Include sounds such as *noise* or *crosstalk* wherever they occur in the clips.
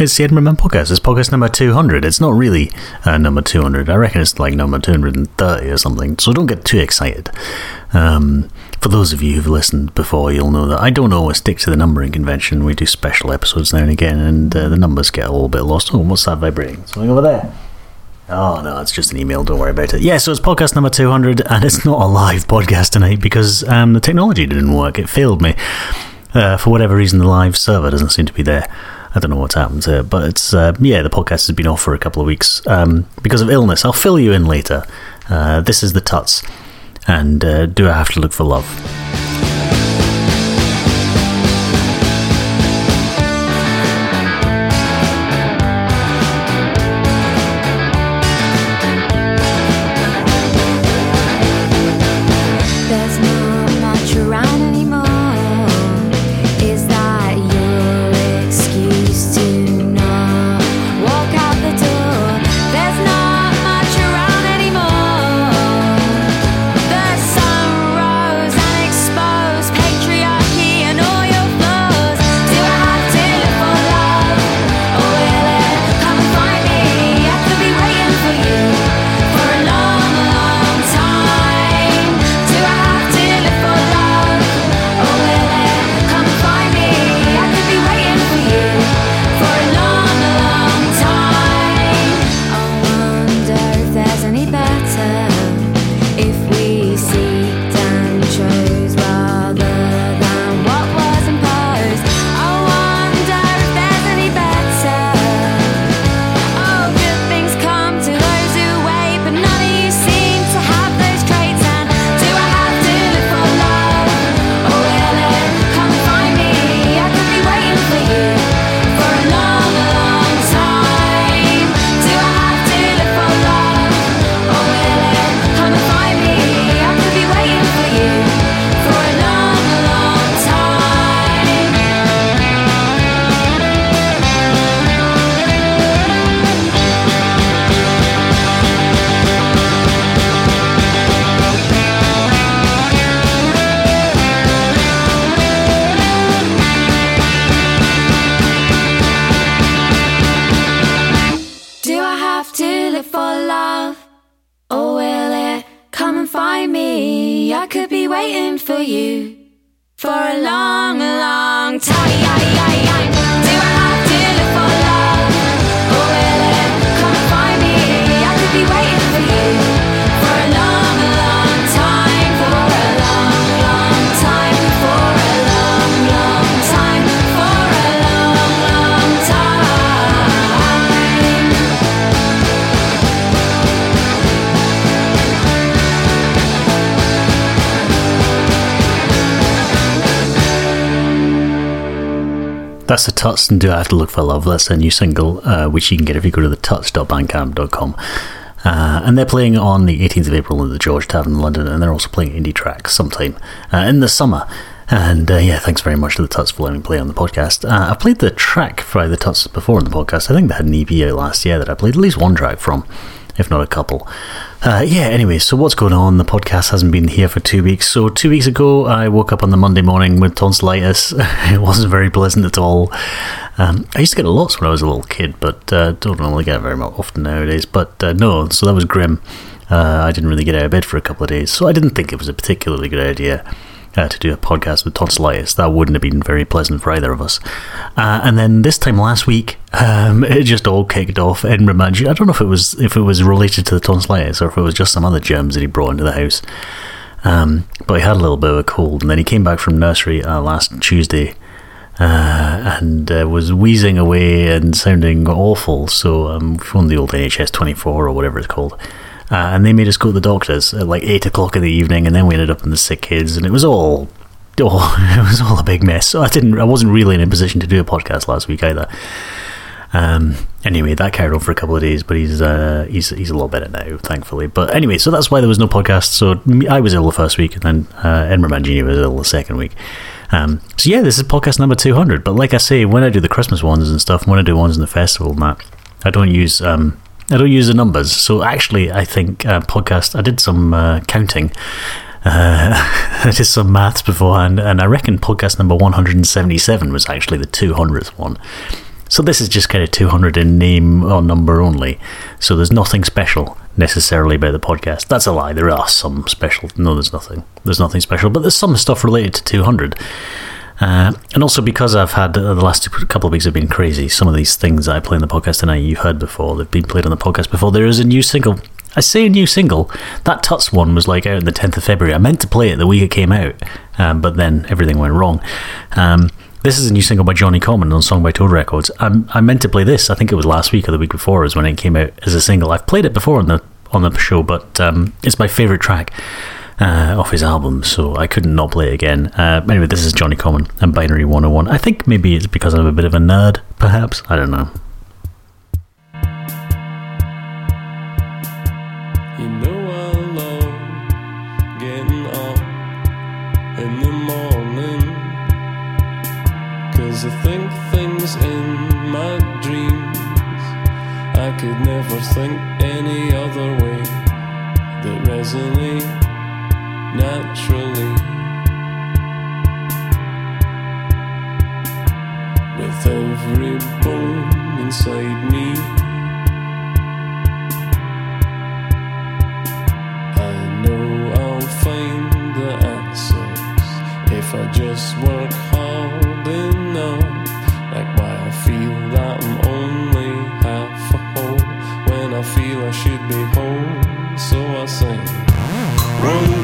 It's the Edinburgh Man podcast. It's podcast number 200. It's not really uh, number 200. I reckon it's like number 230 or something. So don't get too excited. Um, for those of you who've listened before, you'll know that I don't always stick to the numbering convention. We do special episodes now and again, and uh, the numbers get a little bit lost. Oh, what's that vibrating? Something over there. Oh, no, it's just an email. Don't worry about it. Yeah, so it's podcast number 200, and it's not a live podcast tonight because um, the technology didn't work. It failed me. Uh, for whatever reason, the live server doesn't seem to be there. I don't know what's happened to it, but it's uh, yeah, the podcast has been off for a couple of weeks um, because of illness. I'll fill you in later. Uh, this is the Tuts, and uh, do I have to look for love? That's the Tuts, and do I have to look for love? That's a new single, uh, which you can get if you go to the tuts.bandcamp.com. Uh, and they're playing on the 18th of April at the George Tavern in London, and they're also playing indie tracks sometime uh, in the summer. And uh, yeah, thanks very much to the Tuts for letting me play on the podcast. Uh, I played the track by the Tuts before in the podcast. I think they had an EP out last year that I played at least one track from, if not a couple. Uh, yeah, anyway, so what's going on? The podcast hasn't been here for two weeks. So, two weeks ago, I woke up on the Monday morning with tonsillitis. *laughs* it wasn't very pleasant at all. Um, I used to get it lots when I was a little kid, but uh, don't normally get it very often nowadays. But uh, no, so that was grim. Uh, I didn't really get out of bed for a couple of days, so I didn't think it was a particularly good idea uh, to do a podcast with tonsillitis. That wouldn't have been very pleasant for either of us. Uh, and then this time last week, um, *laughs* it just all kicked off. Edinburgh I don't know if it was if it was related to the tonsillitis or if it was just some other germs that he brought into the house. Um, but he had a little bit of a cold, and then he came back from nursery uh, last Tuesday. Uh, and uh, was wheezing away and sounding awful. So um, phoned the old NHS 24 or whatever it's called, uh, and they made us go to the doctors at like eight o'clock in the evening, and then we ended up in the sick kids, and it was all. Oh, *laughs* it was all a big mess. So I didn't. I wasn't really in a position to do a podcast last week either. Um, anyway, that carried on for a couple of days, but he's uh, he's he's a lot better now, thankfully. But anyway, so that's why there was no podcast. So I was ill the first week, and then uh, Mangini was ill the second week. Um, so yeah, this is podcast number two hundred. But like I say, when I do the Christmas ones and stuff, when I do ones in the festival and that, I don't use um, I don't use the numbers. So actually, I think uh, podcast. I did some uh, counting. Uh, *laughs* I did some maths beforehand, and I reckon podcast number one hundred and seventy-seven was actually the two hundredth one. So this is just kind of 200 in name or number only. So there's nothing special necessarily about the podcast. That's a lie. There are some special. No, there's nothing. There's nothing special, but there's some stuff related to 200. Uh, and also because I've had uh, the last couple of weeks have been crazy. Some of these things I play in the podcast tonight you've heard before. They've been played on the podcast before. There is a new single. I say a new single. That Tuts one was like out on the 10th of February. I meant to play it the week it came out, um, but then everything went wrong. Um, this is a new single by Jonnie Common on Song by Toad Records. I, I meant to play this. I think it was last week or the week before is when it came out as a single. I've played it before on the on the show, but um, it's my favorite track uh, off his album, so I couldn't not play it again. Uh, anyway, this is Jonnie Common and Binary 101. I think maybe it's because I'm a bit of a nerd, perhaps. I don't know. You know I love getting up in the morning. I think things in my dreams I could never think any other way that resonate naturally. With every bone inside me. I know I'll find the answers if I just work hard enough. Like why I feel that I'm only half a whole when I feel I should be whole. So I sing, run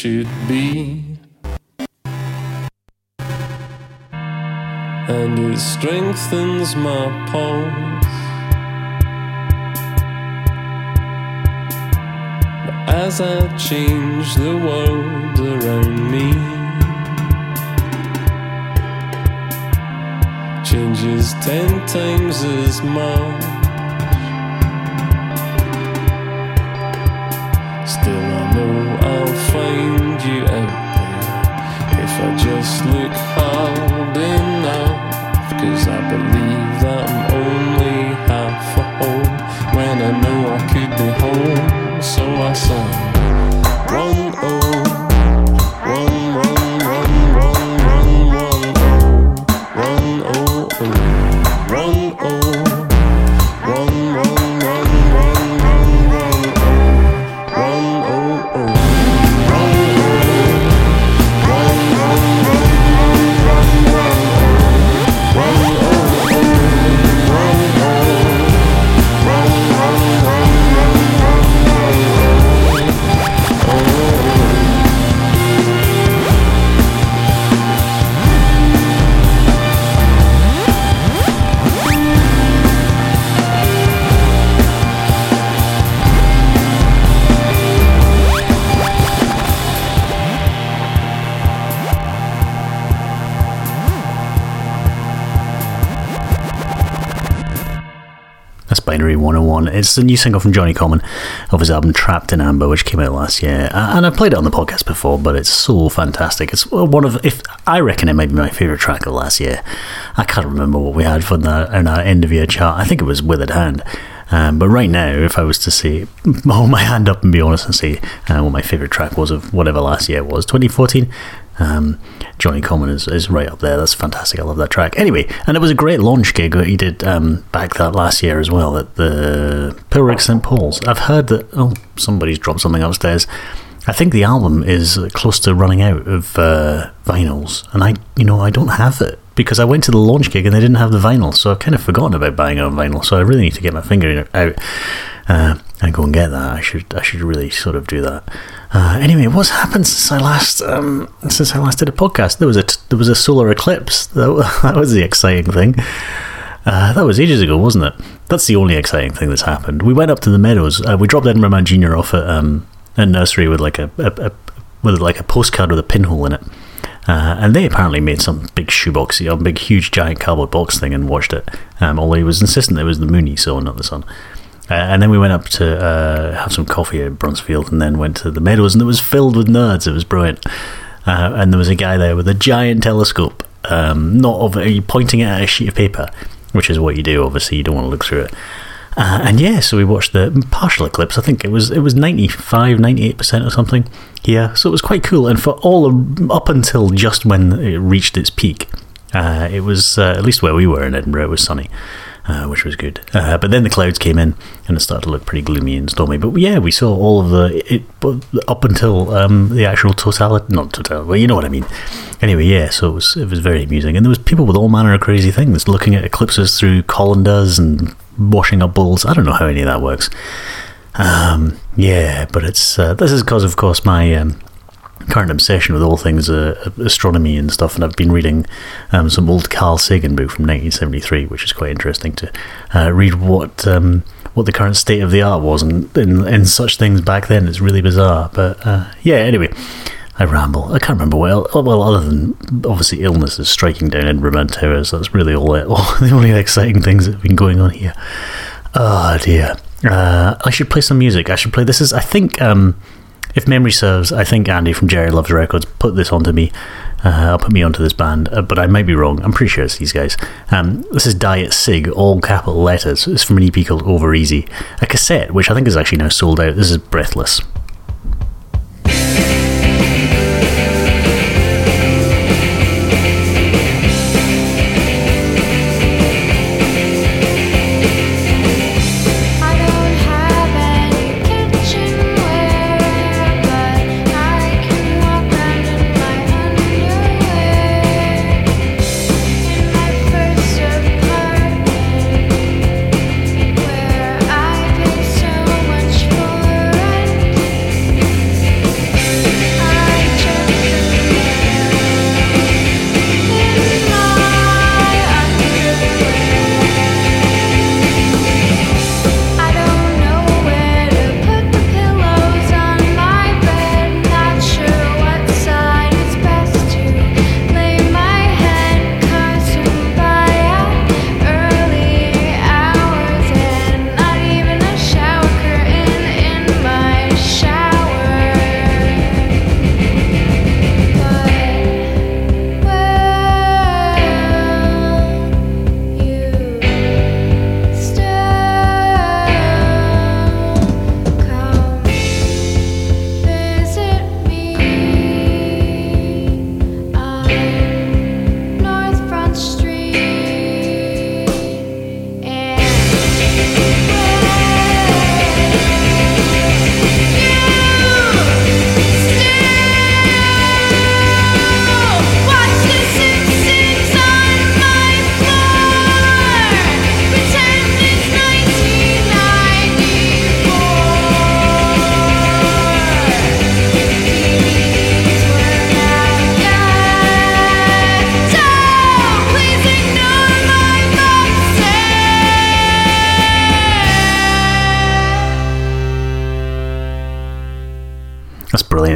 should be. And it strengthens my pulse. But as I change the world around me, changes ten times as much. Find you out there if I just look hard enough. Cause I believe 101. It's the new single from Jonnie Common of his album Trapped in Amber, which came out last year. And I've played it on the podcast before, but it's so fantastic. It's one of, if I reckon it might be my favourite track of last year. I can't remember what we had for that in our end of year chart. I think it was Withered Hand. Um, but right now, if I was to say, *laughs* hold my hand up and be honest and say uh, what my favourite track was of whatever last year was, 2014, um, Jonnie Common is, is right up there. That's fantastic. I love that track. Anyway, and it was a great launch gig that he did um, back that last year as well at the Pilrig St. Paul's. I've heard that, oh, somebody's dropped something upstairs. I think the album is close to running out of uh, vinyls, and I, you know, I don't have it because I went to the launch gig and they didn't have the vinyl, so I've kind of forgotten about buying on vinyl. So I really need to get my finger out uh, and go and get that. I should, I should really sort of do that. Uh, anyway, what's happened since I last um, since I last did a podcast? There was a there was a solar eclipse. That, *laughs* that was the exciting thing. Uh, that was ages ago, wasn't it? That's the only exciting thing that's happened. We went up to the meadows. Uh, we dropped Edinburgh Man Junior off at um, a nursery with like a, a, a with like a postcard with a pinhole in it. Uh, and they apparently made some big shoebox, a big, huge, giant cardboard box thing and watched it. Um, although he was insistent it was the moon he saw, not the sun. Uh, and then we went up to uh, have some coffee at Bruntsfield and then went to the Meadows, and it was filled with nerds. It was brilliant. Uh, and there was a guy there with a giant telescope um, not of pointing it at a sheet of paper, which is what you do. Obviously, you don't want to look through it. Uh, and yeah, so we watched the partial eclipse. I think it was it was 95, 98 percent or something. Yeah, so it was quite cool. And for all of, up until just when it reached its peak, uh, it was uh, at least where we were in Edinburgh. It was sunny, uh, which was good. Uh, but then the clouds came in, and it started to look pretty gloomy and stormy. But yeah, we saw all of the it up until um, the actual totality, not totality. Well, you know what I mean. Anyway, yeah. So it was it was very amusing, and there was people with all manner of crazy things looking at eclipses through colanders and washing up bowls. I don't know how any of that works. Um, yeah, but it's uh, this is because, of course, my um, current obsession with all things uh, astronomy and stuff, and I've been reading um, some old Carl Sagan book from 1973, which is quite interesting to uh, read what um, what the current state of the art was and in, in such things back then. It's really bizarre, but uh, yeah. Anyway. I ramble. I can't remember well. Well, other than obviously illness is striking down Edinburgh and Towers. That's really all, it, *laughs* all the only exciting things that have been going on here. Oh dear. Uh, I should play some music. I should play. This is, I think, um, if memory serves, I think Andy from Jerry Loves Records put this onto me. Uh, I'll put me onto this band, uh, but I might be wrong. I'm pretty sure it's these guys. Um, this is Diet Cig, all capital letters. It's from an EP called Over Easy, a cassette, which I think is actually now sold out. This is Breathless.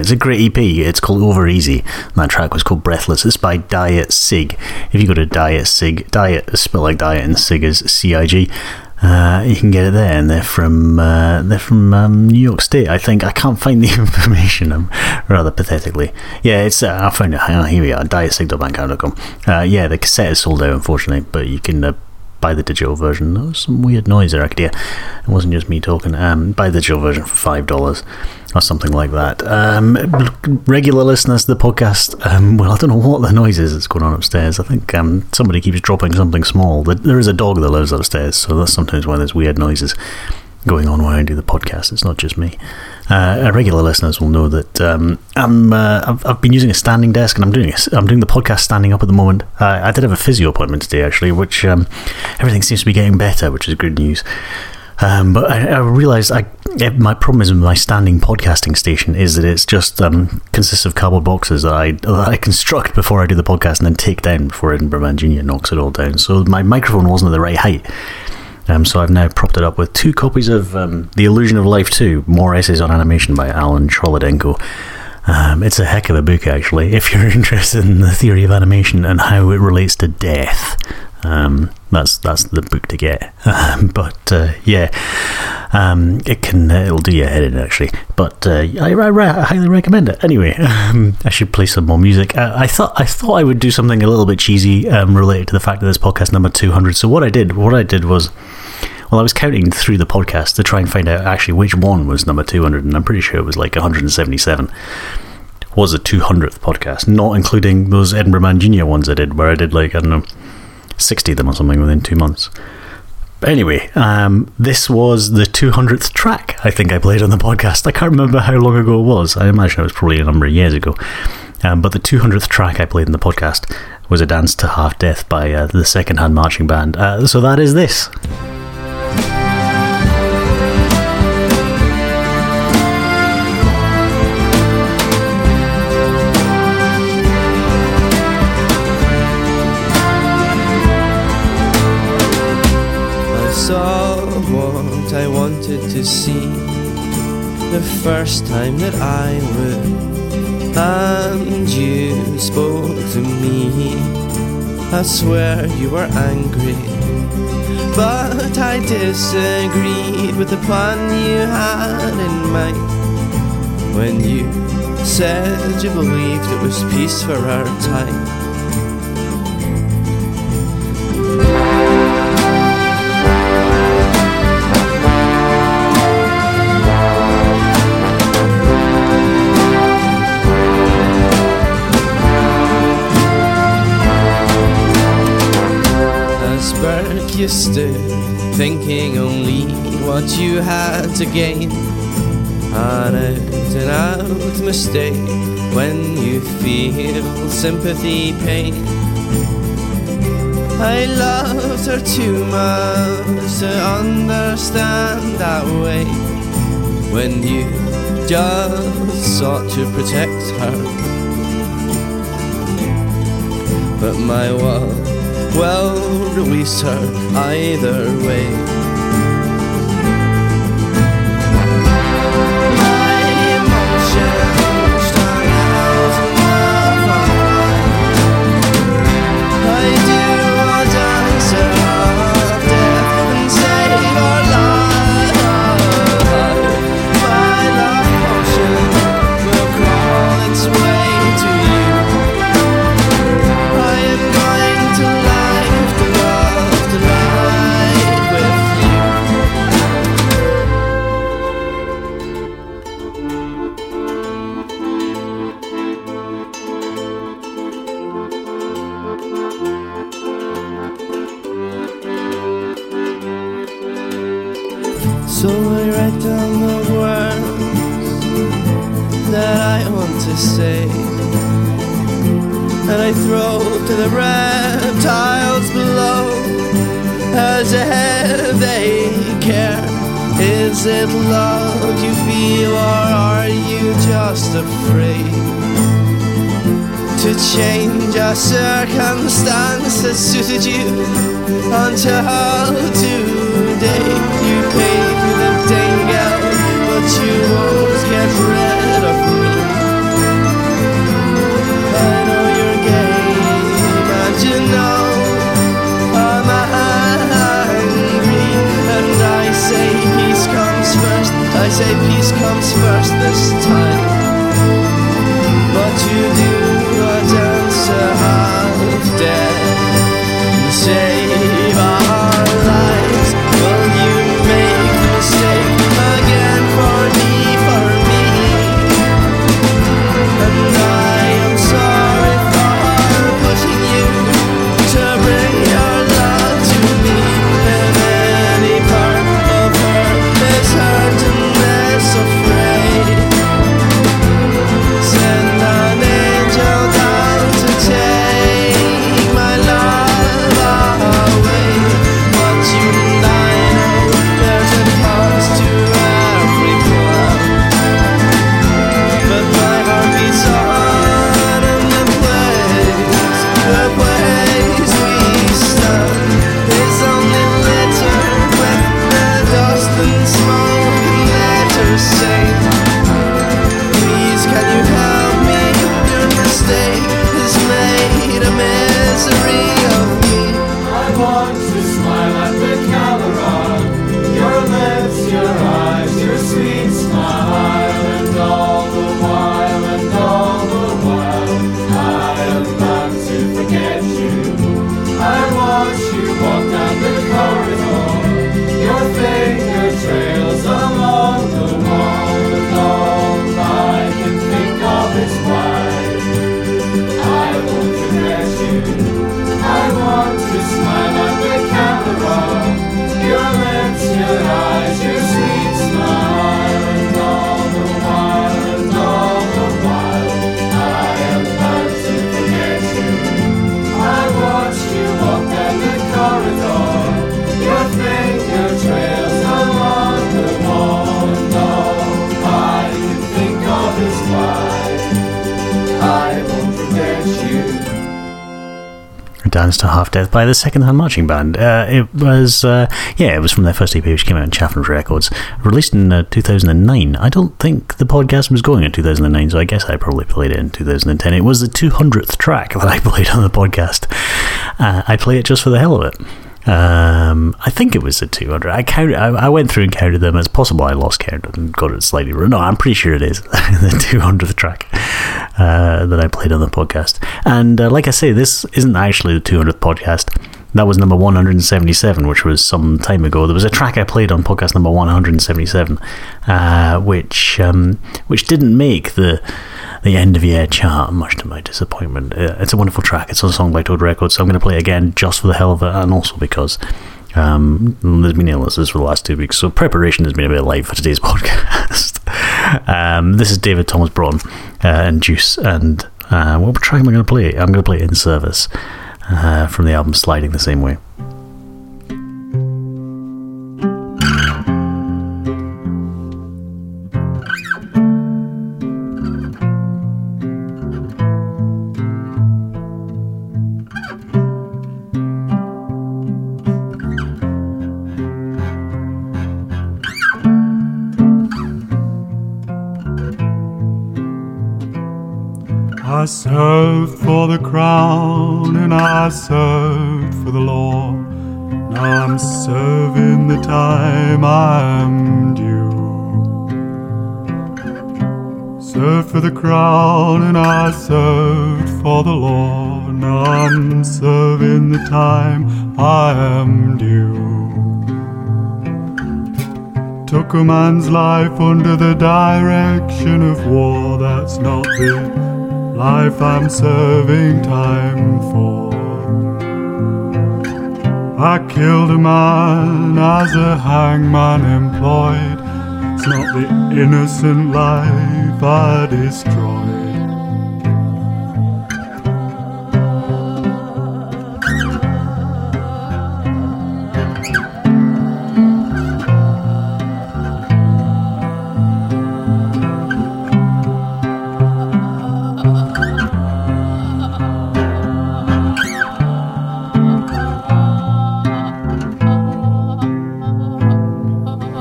It's a great EP. It's called Over Easy. And that track was called Breathless. It's by Diet Cig. If you go to Diet Cig, Diet is spelled like Diet and Cig is C I G. Uh, you can get it there, and they're from uh, they're from um, New York State, I think. I can't find the *laughs* information, rather pathetically. Yeah, it's uh, I found it. Hang on, here we are, dietcig.bandcamp.com. Uh, yeah, the cassette is sold out, unfortunately, but you can uh, buy the digital version. There was some weird noise there, I could hear. It wasn't just me talking. Um, buy the digital version for five dollars or something like that. Um, regular listeners to the podcast, um, well, I don't know what the noise is that's going on upstairs. I think um, somebody keeps dropping something small. There- is a dog that lives upstairs, so that's sometimes why there's weird noises going on while I do the podcast. It's not just me. Uh, our regular listeners will know that um, I'm, uh, I've, I've been using a standing desk, and I'm doing a, I'm doing the podcast standing up at the moment. Uh, I did have a physio appointment today, actually, which um, everything seems to be getting better, which is good news. Um, but I, I realised eh, my problem is with my standing podcasting station is that it's just um, consists of cardboard boxes that I that I construct before I do the podcast and then take down before Edinburgh Man Junior knocks it all down. So my microphone wasn't at the right height. Um, so I've now propped it up with two copies of um, The Illusion of Life 2, More Essays on Animation by Alan Cholodenko. Um, it's a heck of a book, actually, if you're *laughs* interested in the theory of animation and how it relates to death. Um, That's that's the book to get. *laughs* Um, but uh, yeah, um, it can it'll do your head in actually. But uh, I, I, I highly recommend it. Anyway, *laughs* um, I should play some more music. Uh, I thought I thought I would do something a little bit cheesy um, related to the fact that this podcast number two hundred. So what I did, what I did was. Well, I was counting through the podcast to try and find out actually which one was number 200, and I'm pretty sure it was like 177 was the 200th podcast, not including those Edinburgh Man Junior ones I did, where I did like, I don't know, 60 of them or something within two months. But anyway, um, this was the 200th track I think I played on the podcast. I can't remember how long ago it was. I imagine it was probably a number of years ago. Um, but the 200th track I played in the podcast was A Dance to Half Death by uh, the Second Hand Marching Band. Uh, so that is this. See the first time that I would, and you spoke to me. I swear you were angry, but I disagreed with the plan you had in mind when you said you believed it was peace for our time. You stood, thinking only what you had to gain. An out and out mistake when you feel sympathy pain. I loved her too much to understand that way. When you just sought to protect her. But my world well release her either way. So I write down the words that I want to say and I throw to the reptiles below as if they care. Is it love you feel, or are you just afraid to change a circumstance that suited you until today? Dingle, but you get rid of me. I know your game, and you know I'm angry. And I say peace comes first. I say peace comes first this time. say To Half Death by the Second Hand Marching Band. Uh, it was, uh, yeah, it was from their first EP, which came out on Chaffin's Records, released in uh, 2009. I don't think the podcast was going in 2009, so I guess I probably played it in 2010. It was the 200th track that I *laughs* played on the podcast. Uh, I play it just for the hell of it. Um, I think it was the 200. I counted. I, I went through and counted them. It's possible I lost count and got it slightly wrong. No, I'm pretty sure it is *laughs* the 200th track uh, that I played on the podcast. And uh, like I say, this isn't actually the 200th podcast. That was number 177, which was some time ago. There was a track I played on podcast number 177, uh, which um, which didn't make the the end of year chart, much to my disappointment. Uh, it's a wonderful track. It's a song by Toad Records, so I'm going to play it again just for the hell of it, and also because um, there's been illnesses for the last two weeks, so preparation has been a bit light for today's *laughs* podcast. um, this is David Thomas Broughton uh, and Juice, and uh, what track am I going to play? I'm going to play In Service uh, from the album Sliding the Same Way. Served for the crown and I served for the law. Now I'm serving the time I am due. Took a man's life under the direction of war. That's not the life I'm serving time for. I killed a man as a hangman employed. It's not the innocent life I destroyed.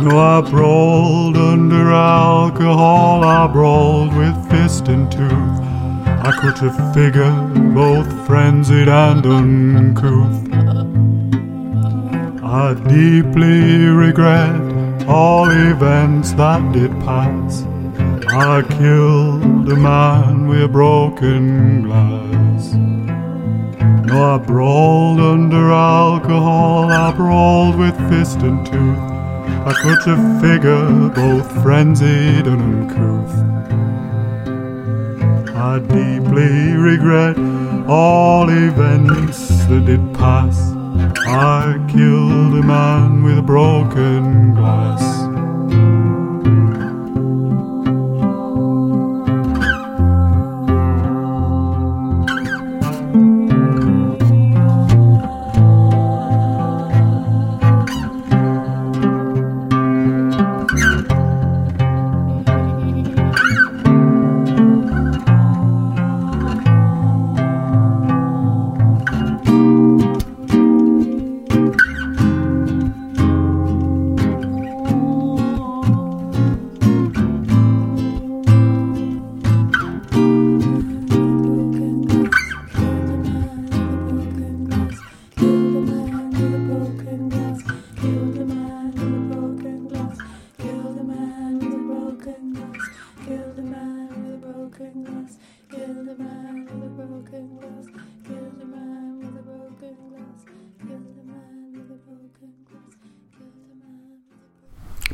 No, I brawled under alcohol, I brawled with fist and tooth. I could have figured both frenzied and uncouth. I deeply regret all events that did pass. I killed a man with broken glass. No, I brawled under alcohol, I brawled with fist and tooth. Have figured both frenzied and uncouth. I deeply regret all events that did pass. I killed a man with a broken glass.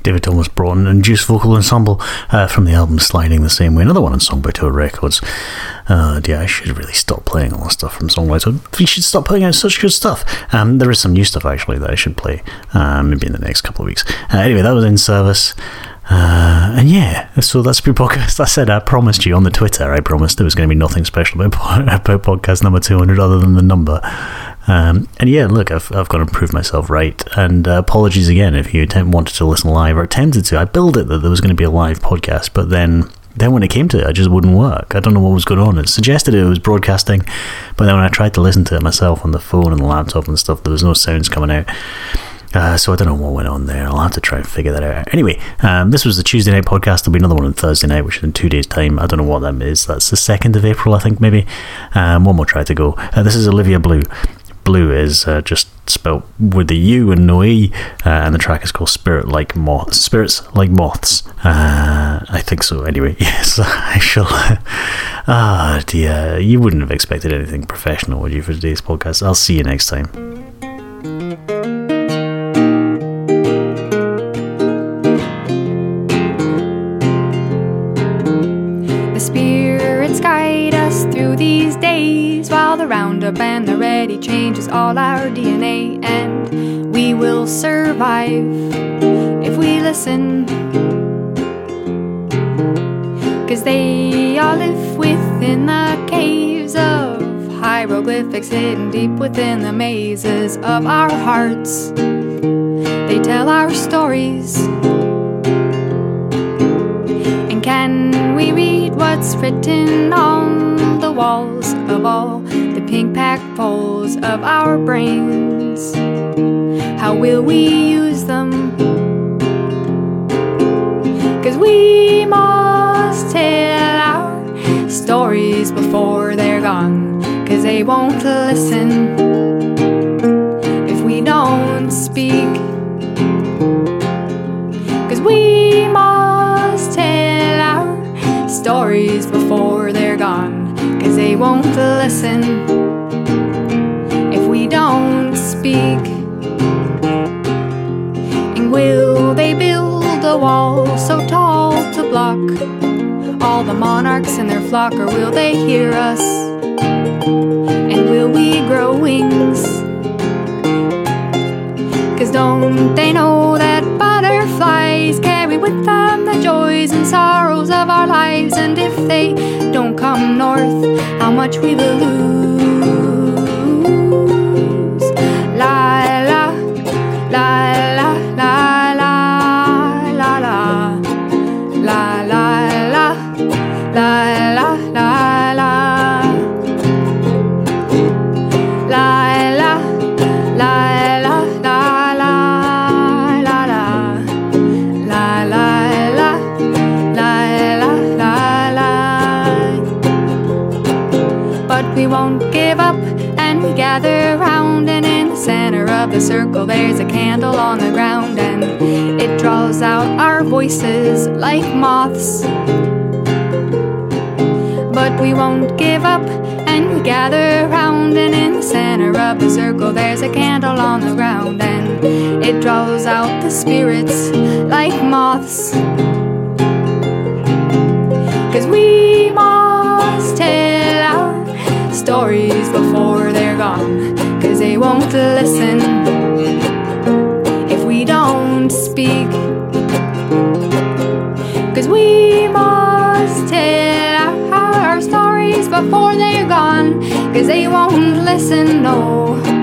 David Thomas Broughton and Juice Vocal Ensemble uh, from the album Sliding the Same Way. Another one on Songboy Records. Uh, yeah, I should really stop playing all the stuff from Songboy We should stop putting out such good stuff. Um, there is some new stuff actually that I should play uh, maybe in the next couple of weeks. Uh, anyway, that was in service. Uh, and yeah, so that's your podcast. *laughs* I said I promised you on the Twitter. I promised there was going to be nothing special about, *laughs* about podcast number two hundred other than the number. Um, and yeah, look, I've I've got to prove myself right. And uh, apologies again if you attempt, wanted to listen live or attempted to. I billed it that there was going to be a live podcast, but then then when it came to it, it just wouldn't work. I don't know what was going on. It suggested it was broadcasting, but then when I tried to listen to it myself on the phone and the laptop and stuff, there was no sounds coming out. Uh, so I don't know what went on there. I'll have to try and figure that out. Anyway, um, this was the Tuesday night podcast. There'll be another one on Thursday night, which is in two days' time. I don't know what that is. That's the second of April, I think, maybe. Um, one more try to go. Uh, this is Olivia Blu. Blu is uh, just spelt with the U and no E, uh, and the track is called "Spirit Like Moth." Spirits like moths. Uh, I think so. Anyway, *laughs* yes, I shall. Ah, dear, you wouldn't have expected anything professional, would you, for today's podcast? I'll see you next time. All our DNA, and we will survive if we listen. Cause they all live within the caves of hieroglyphics hidden deep within the mazes of our hearts. They tell our stories. And can we read what's written on the walls of all pink pack poles of our brains? How will we use them? Cause we must tell our stories before they're gone. Cause they won't listen if we don't speak. Cause we must tell our stories before won't listen if we don't speak. And will they build a wall so tall to block all the monarchs and their flock, or will they hear us? And will we grow wings? Cause don't they know that butterflies carry with them the joys and sorrows of our lives? And if they don't come north, how much we will lose. Won't listen if we don't speak Cause we must tell our stories before they're gone. Cause they won't listen, no.